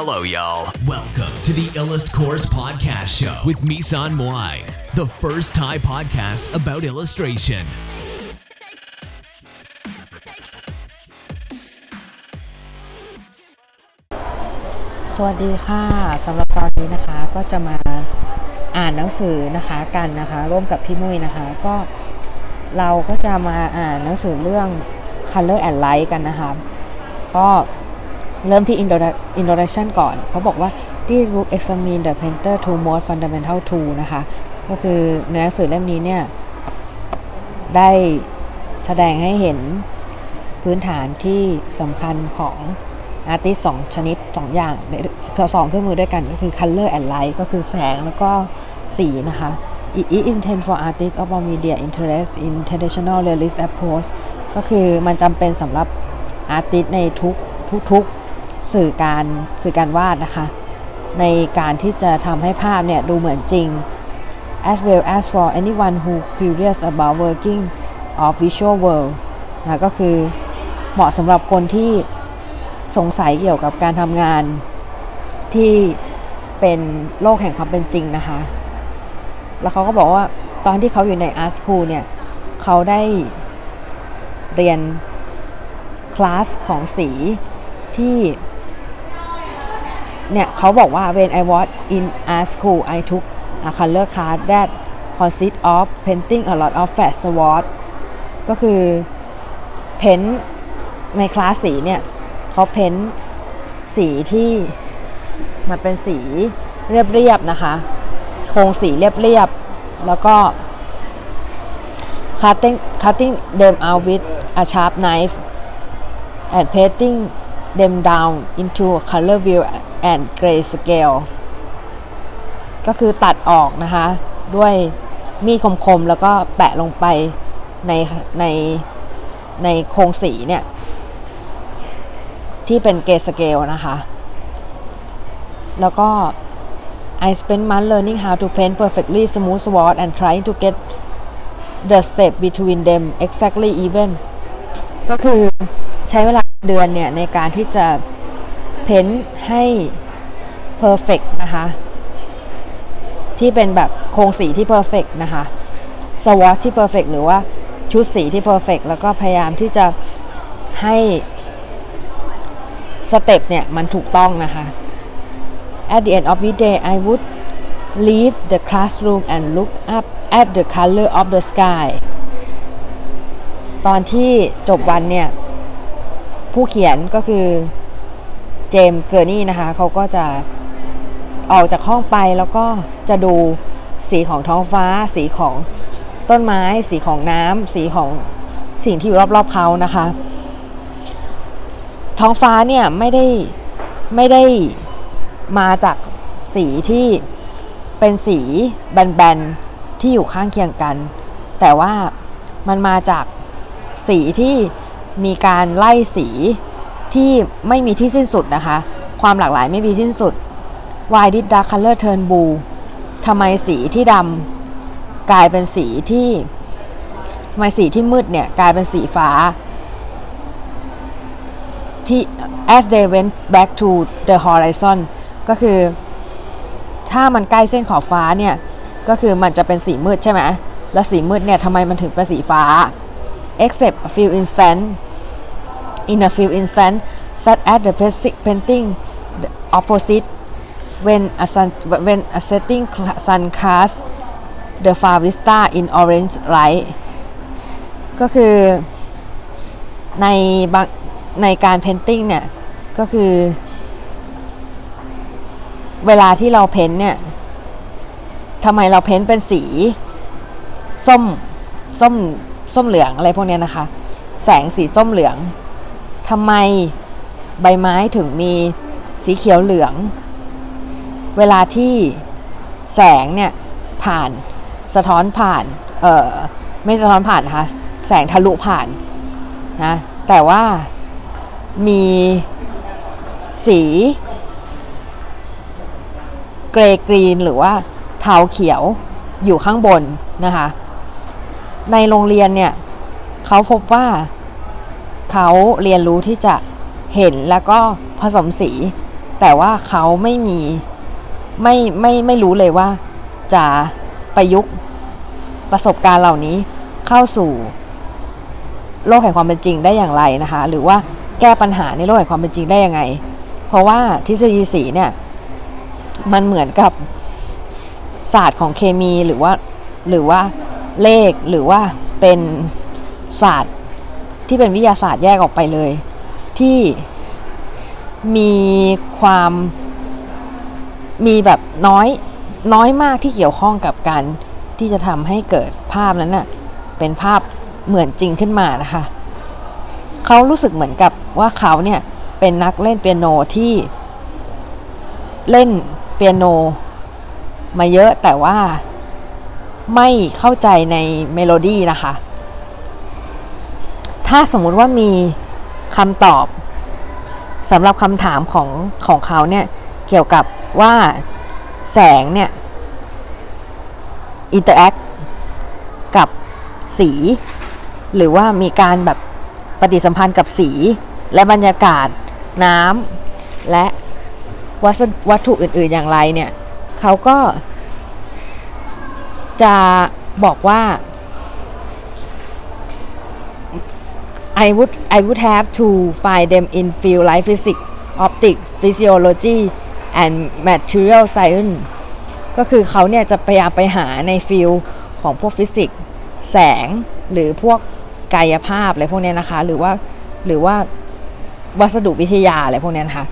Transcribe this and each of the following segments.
Hello, y'all. Welcome to the Illust Course Podcast Show with Misan Moai, the first Thai podcast about illustration. สวัสดีค่ะสำหรับตอนนี้นะคะก็จะมาอ่านหนังสือนะคะกันนะคะ ร่วมกับพี่มุ้ยนะคะ ก็เราก็จะมาอ่านหนังสือเรื่อง Color and Light กันนะคะ ก็เริ่มที่ Introdu- introduction ก่อน เขาบอกว่า this book examine the painter to most fundamental tool นะคะ ก็คือในหนังสือเล่มนี้เนี่ย ได้แสดงให้เห็นพื้นฐานที่สำคัญของอาร์ติสสองชนิดสองอย่างคือสองเครื่องมือด้วยกันก็คือ color and light ก็คือแสงแล้วก็สีนะคะ it is intended for artists of all media interest in traditional realist approach ก็คือมันจำเป็นสำหรับอาร์ติสในทุกทุก สื่อการสื่อการวาดนะคะ ในการที่จะทำให้ภาพเนี่ยดูเหมือนจริง as well as for anyone who curious about working of visual world นะก็คือเหมาะสำหรับคนที่สงสัยเกี่ยวกับการทำงานที่เป็นโลกแห่งความเป็นจริงนะคะ แล้วเขาก็บอกว่าตอนที่เขาอยู่ใน art school เนี่ย เขาได้เรียนคลาสของสีที่ เนี่ยเขาบอกว่า when I was in art school I took a color class that consist of painting a lot of flat swatch ก็คือเพ้นท์ในคลาสสีเนี่ยเขาเพ้นท์สีที่มันเป็นสีเรียบๆนะคะโครงสีเรียบๆแล้วก็ cutting cutting them out with a sharp knife and painting them down into a color wheel and gray scale ก็คือตัดออกนะคะ ด้วยมีดคมๆ แล้วก็แปะลงไปในในในโครงสีเนี่ย ที่เป็น gray scale นะคะ แล้วก็ I spent months learning how to paint perfectly smooth swatches and trying to get the step between them exactly even ก็คือใช้เวลา เดือนเนี่ยในการที่จะ paint ให้ perfect นะคะที่เป็นแบบโครงสีที่ perfect นะคะ swatch ที่ perfect หรือว่าชุดสีที่ perfect แล้วก็พยายามที่จะให้ step เนี่ยมันถูกต้องนะคะ At the end of the day I would leave the classroom and look up at the color of the sky ตอนที่จบวันเนี่ย ผู้เขียนก็คือเจมส์เกอร์นี่นะคะเขาก็จะออกจากห้องไปแล้วก็จะดูสีของท้องฟ้า สีของต้นไม้ สีของน้ำสีของสิ่งที่อยู่รอบๆเขานะคะ ท้องฟ้าเนี่ยไม่ได้ไม่ได้มาจากสีที่เป็นสีแบนๆที่อยู่ข้างเคียงกัน แต่ว่ามันมาจากสีที่ มีการไล่สีที่ไม่มีที่สิ้นสุดนะคะ ความหลากหลายไม่มีสิ้นสุด Why did dark color turn blue ทำไมสีที่ดำกลายเป็นสีที่ทำไมสีที่มืดเนี่ยกลายเป็นสีฟ้าที่ as they went back to the horizon ก็คือถ้ามันใกล้เส้นขอบฟ้าเนี่ย ก็คือมันจะเป็นสีมืดใช่ไหม แล้วสีมืดเนี่ยทำไมมันถึงเป็นสีฟ้า except a few instant in a few instances such as the basic painting the opposite when a sun when a setting sun cast the far vista in orange light ก็คือในบางในการ painting เนี่ย ก็คือ เวลาที่เรา paint เนี่ยทำไมเรา paint เป็นสี ส้ม ส้ม ส้มเหลืองอะไรพวกเนี้ยนะคะ แสงสีส้มเหลือง ทำไมใบไม้ถึงมีสีเขียวเหลือง เวลาที่แสงเนี่ยผ่านสะท้อนผ่านเออไม่สะท้อนผ่านนะคะแสงทะลุผ่านนะแต่ว่ามีสีเกรย์กรีนหรือว่าเทาเขียวอยู่ข้างบนนะคะ ในโรงเรียนเนี่ยเขาพบว่า เขาเรียนรู้ที่จะเห็นแล้วก็ผสมสี แต่ว่าเขาไม่มีไม่ไม่ไม่รู้เลยว่าจะประยุกต์ประสบการณ์เหล่านี้เข้าสู่ โลกแห่งความเป็นจริงได้อย่างไรนะคะ หรือว่าแก้ปัญหาในโลกแห่งความเป็นจริงได้ยังไง เพราะว่าทฤษฎีสีเนี่ย มันเหมือนกับศาสตร์ของเคมีหรือว่าหรือว่าเลขหรือว่าเป็นศาสตร์ ที่เป็นวิทยาศาสตร์แยกออกไปเลย ที่มีความมีแบบน้อยน้อยมากที่เกี่ยวข้องกับการที่จะทำให้เกิดภาพนั้นน่ะเป็นภาพเหมือนจริงขึ้นมานะคะเขารู้สึกเหมือนกับว่าเขาเนี่ยเป็นนักเล่นเปียโนที่เล่นเปียโนมาเยอะแต่ว่าไม่เข้าใจในเมโลดี้นะคะ ถ้าสมมุติว่ามีคำตอบสำหรับคำถามของของเขาเนี่ยเกี่ยวกับว่าแสงเนี่ย interactกับสี หรือว่ามีการแบบปฏิสัมพันธ์กับสีและบรรยากาศน้ำและวัสวัตถุอื่น ๆ อย่างไรเนี่ยเขาก็จะบอกว่า I would I would have to find them in field like physics optics physiology and material science ก็คือเขาเนี่ยจะพยายามไปหาในฟิลของพวกฟิสิกส์แสงหรือพวกกายภาพอะไรพวกนี้นะคะ หรือว่าหรือว่าวัสดุวิทยาอะไรพวกนี้นะคะ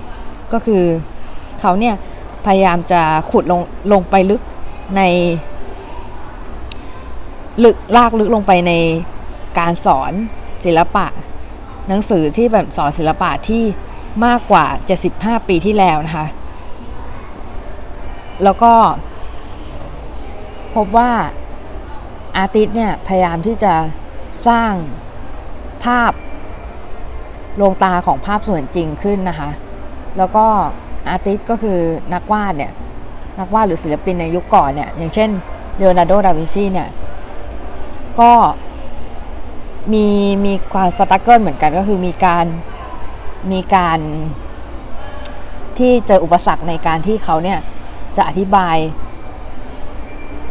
ก็คือเขาเนี่ยพยายามจะขุดลงลงไปลึกใน ลึกลากลึกลงไปในการสอน ศิลปะ หนังสือที่แบบสอนศิลปะที่มากกว่า 75 ปีที่แล้วนะคะ แล้วก็พบว่าอาร์ติสเนี่ยพยายามที่จะสร้างภาพลงตาของภาพส่วนจริงขึ้นนะคะ แล้วก็อาร์ติสก็คือนักวาดเนี่ย นักวาดหรือศิลปินในยุคก่อนเนี่ย อย่างเช่นเลโอนาร์โด ดาวินชีเนี่ย ก็ มีมีความสตั๊กเกิลเหมือนกันก็คือมีการมีการที่เจออุปสรรคในการที่เขาเนี่ย จะอธิบาย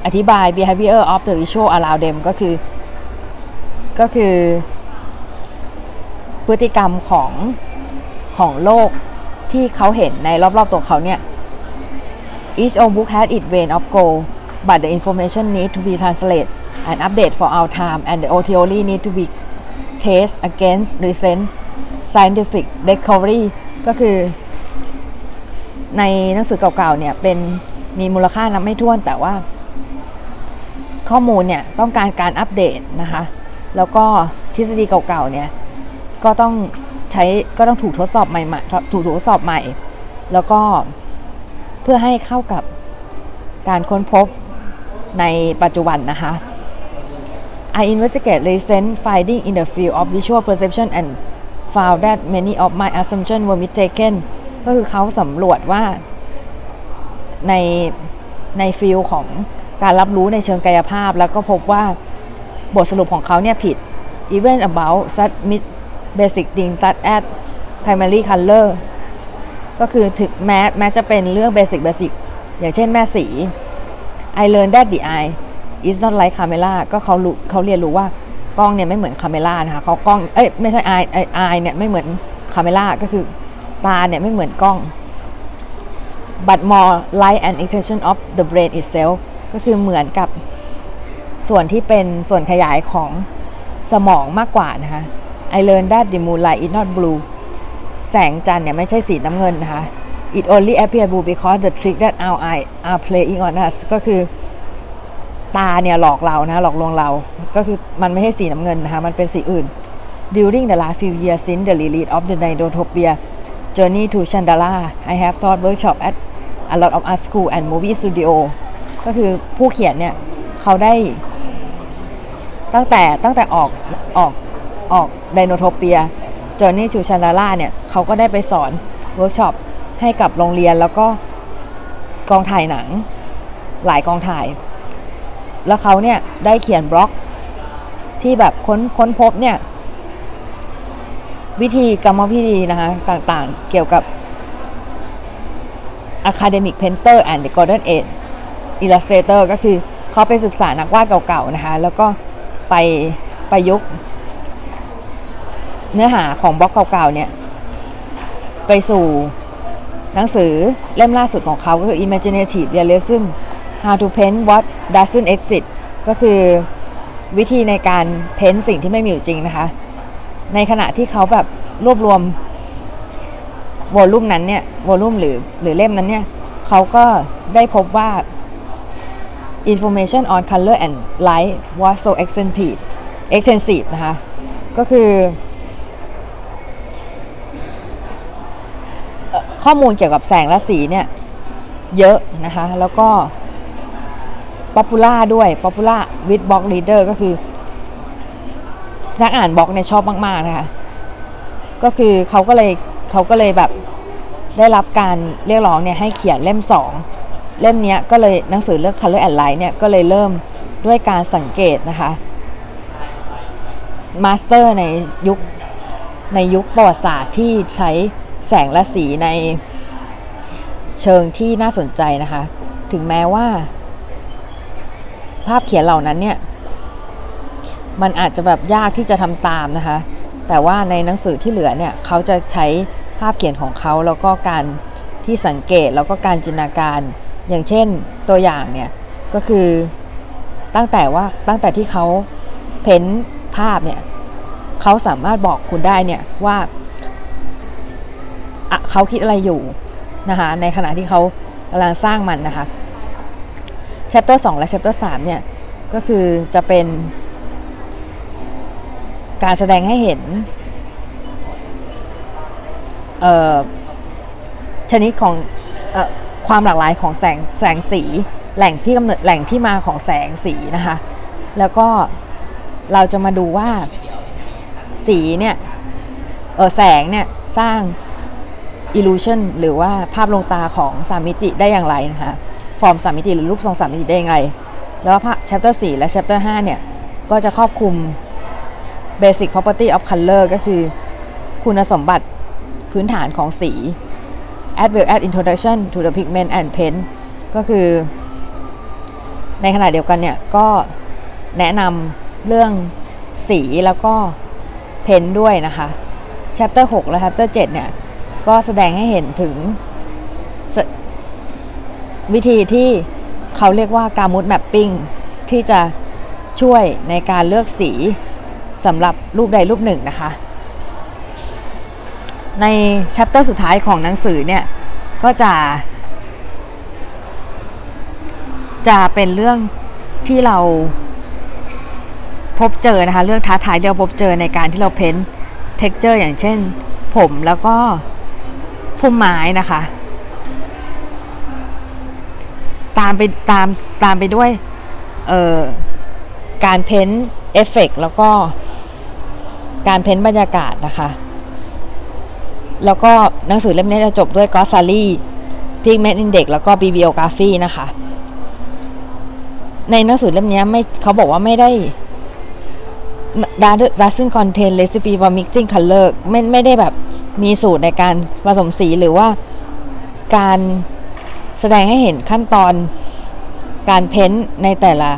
อธิบาย behavior of the visual around them ก็คือ ก็คือ พฤติกรรมของของโลกที่เขาเห็นในรอบๆตัวเขาเนี่ย each old book has its vein of gold but the information need to be translated and update for our time and the old theory need to be test against recent scientific discovery ก็คือในหนังสือเก่าๆเนี่ยเป็นมีมูลค่านับไม่ถ้วนแต่ว่า ข้อมูลเนี่ยต้องการการอัปเดตนะคะ แล้วก็ทฤษฎีเก่าๆเนี่ยก็ต้องใช้ก็ต้องถูกทดสอบใหม่ๆถูกทดสอบใหม่ แล้วก็เพื่อให้เข้ากับการค้นพบในปัจจุบันนะคะ I investigate recent finding in the field of visual perception and found that many of my assumptions were mistaken ก็คือเขาสำรวจว่าในในฟิลของการรับรู้ในเชิงกายภาพ แล้วก็พบว่าบทสรุปของเขาเนี่ยผิด even about such basic things such as primary color ก็คือถึงแม้แม้จะเป็นเรื่อง basic basic อย่างเช่นแม่สี I learned that the eye is not like camera ก็เขารู้เขาเรียนรู้ว่ากล้องเนี่ยไม่เหมือนคาเมล่านะคะเขากล้องเอ้ยไม่ใช่ eye eye เนี่ยไม่เหมือนคาเมล่าก็คือตาเนี่ยไม่เหมือนกล้อง but more like an extension of the brain itself ก็คือเหมือนกับส่วนที่เป็นส่วนขยายของสมองมากกว่านะคะ I learned that the moonlight is not blue แสงจันทร์เนี่ยไม่ใช่สีน้ำเงินนะคะ it only appear blue because the trick that our eye are playing on us ก็คือ ตาเนี่ยหลอกเรานะหลอกลวงเรา ก็คือมันไม่ใช่สีน้ำเงินนะคะมันเป็นสีอื่น during the last few years since the release of the Nidotopia journey to Chandala I have taught workshop at a lot of art school and movie studio ก็คือผู้เขียนเนี่ยเขาได้ ตั้งแต่ตั้งแต่ออกออกออก Dinotopia Journey to Chandara เนี่ยเขาก็ได้ไปสอนเวิร์กช็อปให้กับโรงเรียนแล้วก็กองถ่ายหนังหลายกองถ่าย แล้วเขาเนี่ยได้เขียนบล็อกที่แบบค้นค้นพบเนี่ยวิธีกรรมวิธีนะคะต่างๆ เกี่ยวกับ Academic Painter and the Golden Age Illustrator ก็คือเขาไปศึกษานักวาดเก่าๆนะคะแล้วก็ไปประยุกต์เนื้อหาของบล็อกเก่าๆเนี่ยไปสู่หนังสือเล่มล่าสุดของเขาก็คือ Imaginative Realism How to Paint What Doesn't Exist ก็คือวิธีในการเพ้นสิ่งที่ไม่มีอยู่จริงนะคะ ในขณะที่เขาแบบรวบรวมวอลลุ่มนั้นเนี่ยวอลลุ่มหรือหรือเล่มนั้นเนี่ยเขาก็ได้พบว่า information on color and light was so extensive extensive นะคะ ก็คือเอ่อข้อมูลเกี่ยวกับแสงและสีเนี่ย เยอะนะคะ แล้วก็ popular ด้วย popular with block reader ก็คือ นักอ่านบล็อกเนี่ยชอบมาก ๆ นะคะ ก็คือเขาก็เลยเขาก็เลยแบบได้รับการเรียกร้องเนี่ยให้เขียนเล่ม 2 เล่มนี้ก็เลยหนังสือเรื่อง Color and Light เนี่ยก็เลยเริ่มด้วยการสังเกตนะคะ master ในยุคในยุคประวัติศาสตร์ที่ใช้แสงและสีในเชิงที่น่าสนใจนะคะ ถึงแม้ว่า ภาพเขียนเหล่านั้นเนี่ยมันอาจจะแบบยากที่จะทำตามนะคะ แต่ว่าในหนังสือที่เหลือเนี่ยเขาจะใช้ภาพเขียนของเขาแล้วก็การที่สังเกตแล้วก็การจินตนาการ อย่างเช่นตัวอย่างเนี่ยก็คือตั้งแต่ว่าตั้งแต่ที่เขาเพ้นภาพเนี่ยเขาสามารถบอกคุณได้เนี่ยว่าเขาคิดอะไรอยู่นะคะในขณะที่เขากำลังสร้างมันนะคะ chapter 2 และ chapter 3 เนี่ย ก็คือจะเป็นการแสดงให้เห็นชนิดของอความหลากหลายของแสงแสงสี แหล่งที่กำเนิดแหล่งที่มาของแสงสีนะคะ แล้วก็เราจะมาดูว่าสีเนี่ยแสงเนี่ยสร้าง illusion หรือว่าภาพลวงตาของสามมิติได้อย่างไรนะคะ ฟอร์มสามมิติหรือรูปทรงสามมิติได้ยังไง แล้วภาพ chapter 4 และ chapter 5 เนี่ย ก็จะครอบคลุม basic property of color ก็คือคุณสมบัติพื้นฐานของสี as well as introduction to the pigment and paint ก็คือ ในขณะเดียวกันเนี่ย ก็แนะนำเรื่องสีแล้วก็เพนด้วยนะคะ chapter 6 และ chapter 7 เนี่ย ก็แสดงให้เห็นถึง วิธีที่เขาเรียกว่าการมูดแมปปิ้งที่จะช่วยในการเลือกสีสำหรับรูปใดรูปหนึ่งนะคะ ในแชปเตอร์สุดท้ายของหนังสือเนี่ย ก็จะ จะเป็นเรื่องที่เราพบเจอนะคะ เรื่องท้าทายที่เราพบเจอในการที่เรา paint texture อย่างเช่น ผมแล้วก็พุ่มไม้นะคะ ตามไปตามตามไปด้วยเออการ paint effect แล้วก็การ paint บรรยากาศนะคะ แล้วก็หนังสือเล่มนี้จะจบด้วย glossary pigment index แล้วก็ bibliography นะคะ ในหนังสือเล่มนี้ไม่เขาบอกว่าไม่ได้ doesn't contain recipe for mixing color ไม่ไม่ได้แบบมีสูตรในการผสมสีหรือว่าการ แสดงให้เห็นขั้นตอนการ paint ในแต่ละ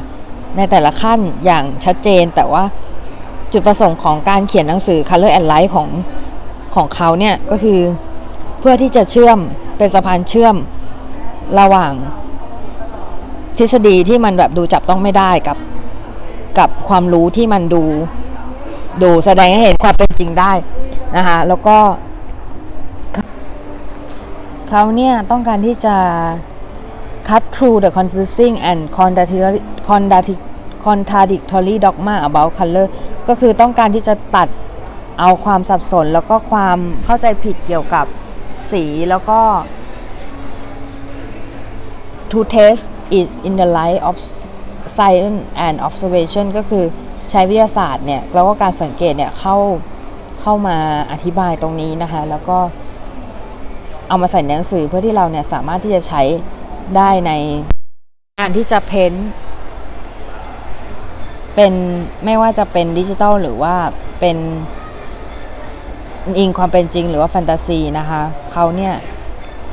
ในแต่ละขั้นอย่างชัดเจน แต่ว่าจุดประสงค์ของการเขียนหนังสือ Color and Light ของของเขาเนี่ยก็คือเพื่อที่จะเชื่อมเป็นสะพานเชื่อมระหว่างทฤษฎีที่มันแบบดูจับต้องไม่ได้กับกับความรู้ที่มันดู ดูแสดงให้เห็นความเป็นจริงได้นะคะแล้วก็ เขาเนี่ยต้องการที่จะ cut through the confusing and contradictory contradictory dogma about color ก็คือต้องการที่จะตัดเอาความสับสนแล้วก็ความเข้าใจผิดเกี่ยวกับสีแล้วก็ to test it in the light of science and observation ก็คือใช้วิทยาศาสตร์เนี่ย แล้วก็การสังเกตเนี่ย เข้าเข้ามาอธิบายตรงนี้นะคะ แล้วก็ เอามาใส่ในหนังสือเพื่อที่เราเนี่ยสามารถที่จะใช้ได้ในการที่จะเพ้นเป็นไม่ว่าจะเป็นดิจิตอลหรือว่าเป็นอิงความเป็นจริงหรือว่าแฟนตาซีนะคะเขาเนี่ย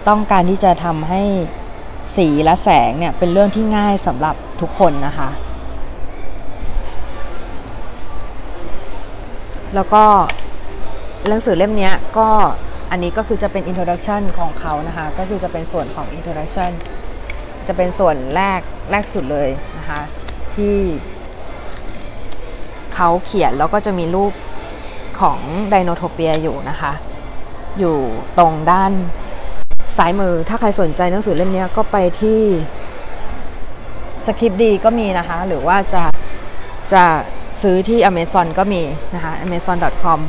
ต้องการที่จะทำให้สีและแสงเนี่ยเป็นเรื่องที่ง่ายสำหรับทุกคนนะคะ แล้วก็หนังสือเล่มนี้ก็ อันนี้ก็คือจะเป็น introduction ของเขานะคะ ก็คือจะเป็นส่วนของ introduction จะเป็นส่วนแรกแรกสุดเลยนะคะ ที่เขาเขียนแล้วก็จะมีรูปของไดโนโทเปียอยู่นะคะ อยู่ตรงด้านซ้ายมือ ถ้าใครสนใจหนังสือเล่มนี้ก็ไปที่สคริปดีก็มีนะคะ หรือว่าจะจะซื้อที่ Amazon ก็มีนะคะ amazon.com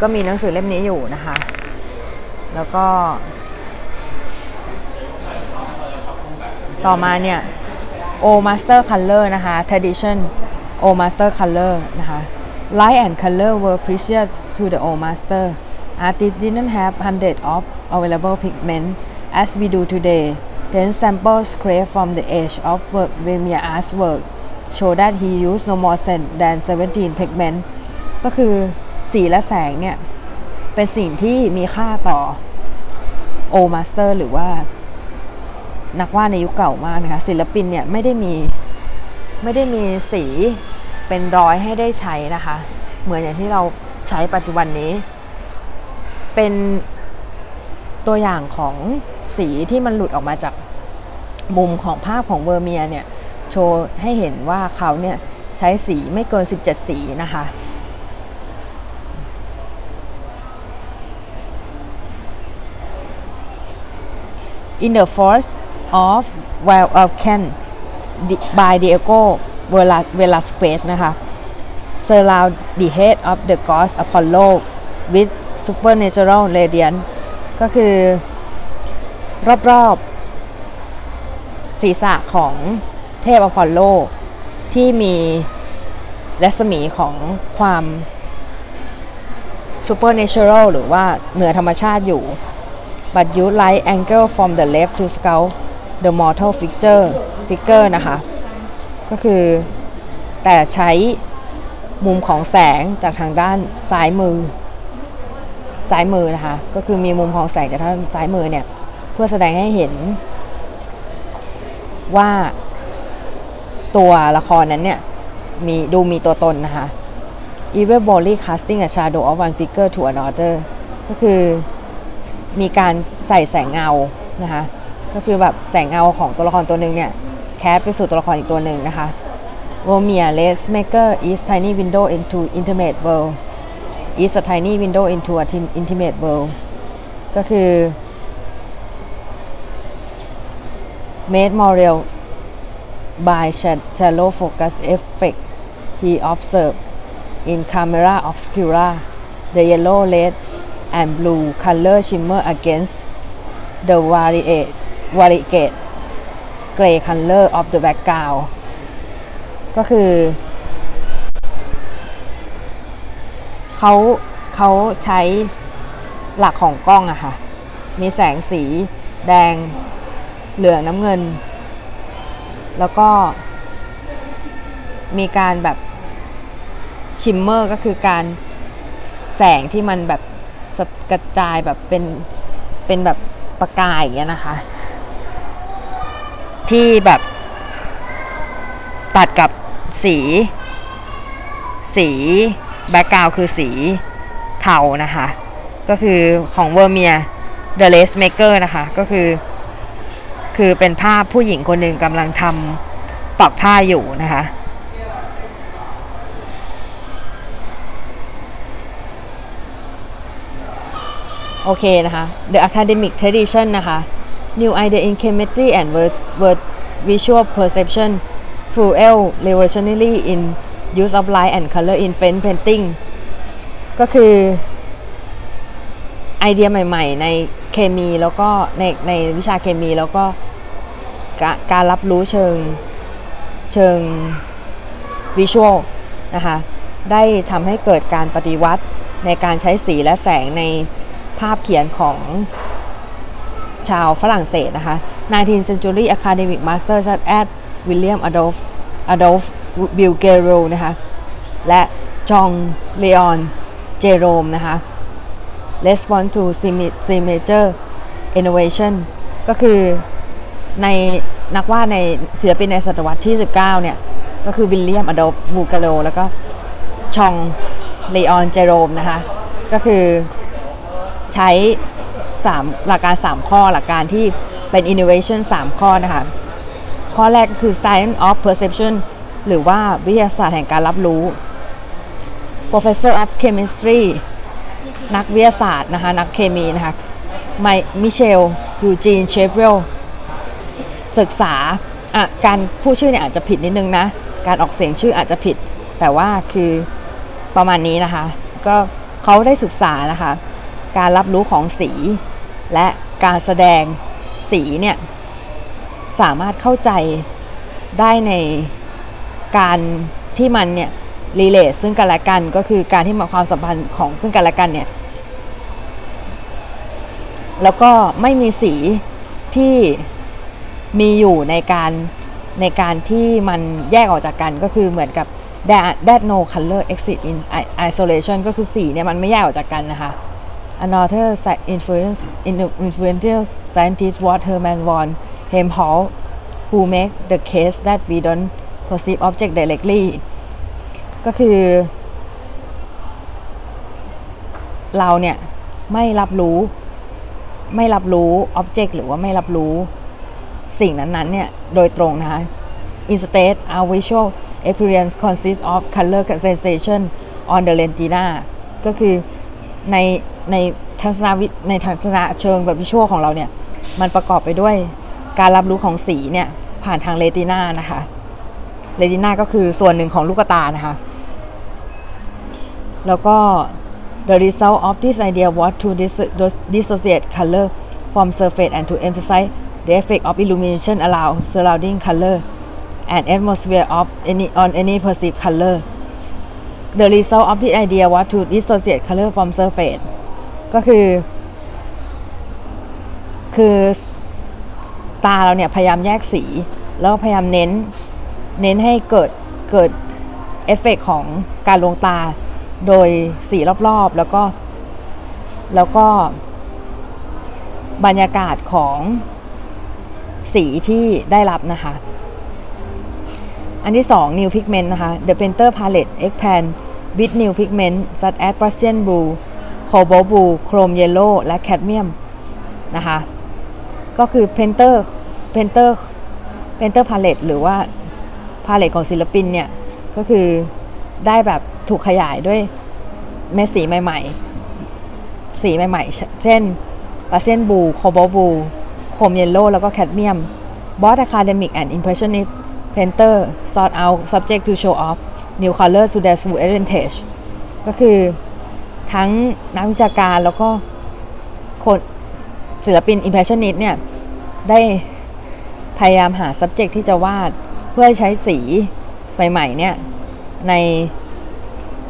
ก็มีหนังสือเล่มนี้อยู่นะคะ แล้วก็ ต่อมาเนี่ย O Master Color นะคะ Tradition O Master Color นะคะ Light and color were precious to the O Master artists didn't have hundreds of available pigment as we do today pen samples scraped from the edge of Vermeer artwork show that he used no more than 17 pigment ก็คือสีและแสงเนี่ย เป็นสิ่งที่มีค่าต่อ O Master หรือว่านักวาดในยุคเก่ามากนะคะ ศิลปินเนี่ยไม่ได้มีไม่ได้มีสีเป็นร้อยให้ได้ใช้นะคะ เหมือนอย่างที่เราใช้ปัจจุบันนี้ เป็นตัวอย่างของสีที่มันหลุดออกมาจากมุมของภาพของเวอร์เมียเนี่ย โชว์ให้เห็นว่าเขาเนี่ยใช้สีไม่เกิน 17 สีนะคะ In the Force of Wild Alcan by Diego Velasquez นะคะ surround the head of the god Apollo with supernatural radiance ก็คือรอบๆศีรษะของเทพอพอลโล ที่มีรัศมีของความ supernatural หรือว่าเหนือธรรมชาติอยู่ but you light angle from the left to scout the mortal figure figure นะคะ ก็คือแต่ใช้มุมของแสงจากทางด้านซ้ายมือ ซ้ายมือนะคะ ก็คือมีมุมของแสงจากทางซ้ายมือเนี่ย เพื่อแสดงให้เห็น ว่าตัวละครนั้นเนี่ย มีดูมีตัวตนนะคะ Evil body casting a shadow of one figure to another ก็คือ มีการใส่แสงเงานะคะก็คือแบบแสงเงาของตัวละครตัวหนึ่งเนี่ยแคสไปสู่ตัวละครอีกตัวหนึ่งนะคะ Romeo Lace Maker is tiny window into intimate world is a tiny window into a intimate world ก็คือ made more real by shallow focus effect he observed in camera obscura the yellow red and blue color shimmer against the variate variegate gray color of the background ก็คือเขาเขาใช้หลักของกล้องอะค่ะ มีแสงสีแดงเหลืองน้ำเงิน แล้วก็มีการแบบชิมเมอร์ก็คือการแสงที่มันแบบ กระจายแบบเป็นเป็นแบบประกายอย่างเงี้ยนะคะ ที่แบบตัดกับสี สี background คือสีเทานะคะ ก็คือของ Vermeer The Lace Maker นะคะ ก็คือ คือเป็นภาพผู้หญิงคนหนึ่งกำลังทำปักผ้าอยู่นะคะ โอเคนะคะ The Academic Tradition นะคะ New Idea in Chemistry and Word, Word Visual Perception Fuel Revolutionary in Use of Light and Color in French Painting ก็คือไอเดียใหม่ ๆ ในเคมีแล้วก็ในในวิชาเคมีแล้วก็การรับรู้เชิงเชิงวิชวลนะคะได้ทำให้เกิดการปฏิวัติในการใช้สีและแสงในาพเขียนของชาวฝรั่งเศสนะคะ 19th century academic master such as William Adolf Adolf b i l g e r o นะคะ และจองเลออนเจโรมนะคะ respond to signature innovation ก็คือในนักวาดในศิลปินในศตวรรษที่ 19 เนี่ย ก็คือ William-Adolphe Bouguereau แล้วก็ Jean-Léon Gérôme นะคะ ก็คือ ใช้3หลักการ 3 ข้อหลักการที่เป็น innovation 3 ข้อนะคะ ข้อแรกก็คือ science of perception หรือว่าวิทยาศาสตร์แห่งการรับรู้ professor of chemistry นักวิทยาศาสตร์นะคะ นักเคมีนะคะไม Michel Eugène Chevreulศึกษาอะการผู้ชื่อเนี่ยอาจจะผิดนิดนึงนะ การออกเสียงชื่ออาจจะผิด แต่ว่าคือประมาณนี้นะคะ ก็เขาได้ศึกษานะคะ การรับรู้ของสี และการแสดงสีเนี่ยสามารถเข้าใจได้ในการที่มันเนี่ยรีเลทซึ่งกันและกันก็คือการที่มาความสัมพันธ์ของซึ่งกันและกันเนี่ยแล้วก็ไม่มีสีที่มีอยู่ในการในการที่มันแยกออกจากกันก็คือเหมือนกับ that that no color exit in isolation ก็คือสีเนี่ยมันไม่แยกออกจากกันนะคะ another influence influential scientist was Hermann von Helmholtz who make the case that we don't perceive object directly ก็คือ เราเนี่ยไม่รับรู้ไม่รับรู้ object หรือว่าไม่รับรู้สิ่งนั้นๆเนี่ย โดยตรงนะคะ instead our visual experience consists of color sensation on the retina ก็คือ ในในทัศนวิในทัศนะเชิงแบบวิชวลของเราเนี่ย มันประกอบไปด้วยการรับรู้ของสีเนี่ยผ่านทางเรตินานะคะเรตินาก็คือส่วนหนึ่งของลูกตานะคะ แล้วก็ the result of this idea was to dissociate color from surface and to emphasize the effect of illumination around surrounding color and atmosphere of any on any perceived color the result of this idea was to dissociate color from surface ก็คือ คือตาเราเนี่ยพยายามแยกสี แล้วพยายามเน้น เน้นให้เกิด เกิดเอฟเฟกของการลงตา โดยสีรอบๆ แล้วก็ แล้วก็บรรยากาศของสีที่ได้รับนะคะ อันที่ 2 new pigment นะคะ the painter palette expand with new pigment such as Prussian blue cobalt blue chrome yellow และ cadmium นะคะก็คือ painter painter painter palette หรือว่า palette ของศิลปินเนี่ย ก็คือได้แบบถูกขยายด้วยเม็ดสีใหม่ ๆ สีใหม่ ๆ เช่น Prussian blue cobalt blue chrome yellow แล้วก็ cadmium both academic and impressionist painters sought out subjects to show off new colors to their full advantage ก็คือทั้งนักวิชาการแล้วก็คนศิลปินอิมเพรสชันนิสเนี่ย ได้พยายามหา subject ที่จะวาดเพื่อใช้สีใหม่ๆเนี่ย ใน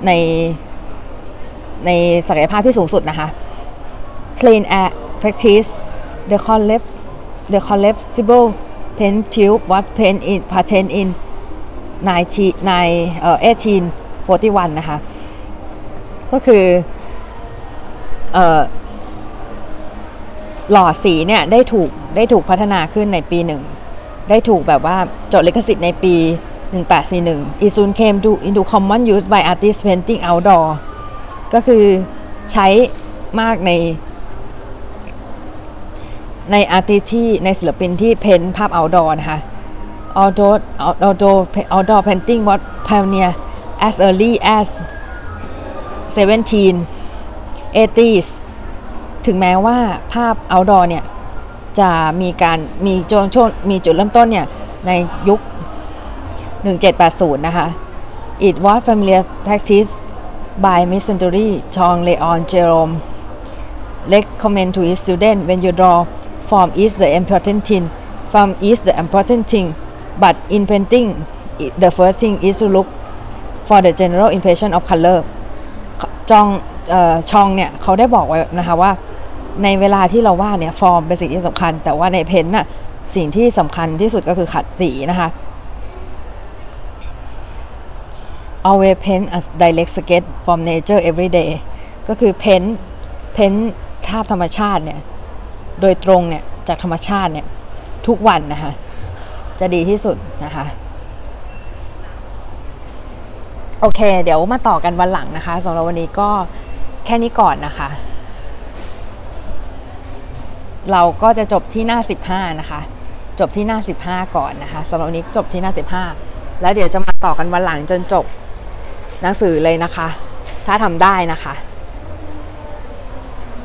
ในในศักยภาพที่สูงสุดนะคะ clean air practice the collect the collapsible pen tube was paint in patent in 19เอ่อ1841 นะคะ ก็คือเอ่อหลอสีเนี่ยได้ถูกได้ถูกพัฒนาขึ้นในปีหนึ่ง ได้ถูกแบบว่าจดลิขสิทธิ์ในปี 1841 It soon came to into common use by artists painting outdoor ก็คือใช้มากใน ในอาร์ติที่ในศิลปินที่เพ้นภาพ outdoor นะคะ outdoor outdoor outdoor painting was pioneer as early as 1780s ถึงแม้ว่าภาพ outdoor เนี่ย จะมีการมีจงช่วงมีจุดเริ่มต้นเนี่ย ในยุค 1780 นะคะ It was familiar practice by mid-century Chong Leon Jerome recommend to his student when you draw form is the important thing form is the important thing but in painting the first thing is to look for the general impression of color จองชองเนี่ยเขาได้บอกไว้นะคะว่าในเวลาที่เราวาดเนี่ยฟอร์มเป็นสิ่งที่สำคัญ แต่ว่าในเพนน่ะสิ่งที่สำคัญที่สุดก็คือขัดสีนะคะ always paint a direct sketch from nature every day ก็คือเพ้นเพ้นภาพธรรมชาติเนี่ย โดยตรงเนี่ย จากธรรมชาติเนี่ย ทุกวันนะคะ จะดีที่สุดนะคะโอเค เดี๋ยวมาต่อกันวันหลังนะคะสำหรับวันนี้ก็แค่นี้ก่อนนะคะ เราก็จะจบที่หน้า 15 นะคะ จบที่หน้า 15 ก่อนนะคะสำหรับวันนี้จบที่หน้า 15 แล้วเดี๋ยวจะมาต่อกันวันหลังจนจบหนังสือเลยนะคะ ถ้าทำได้นะคะ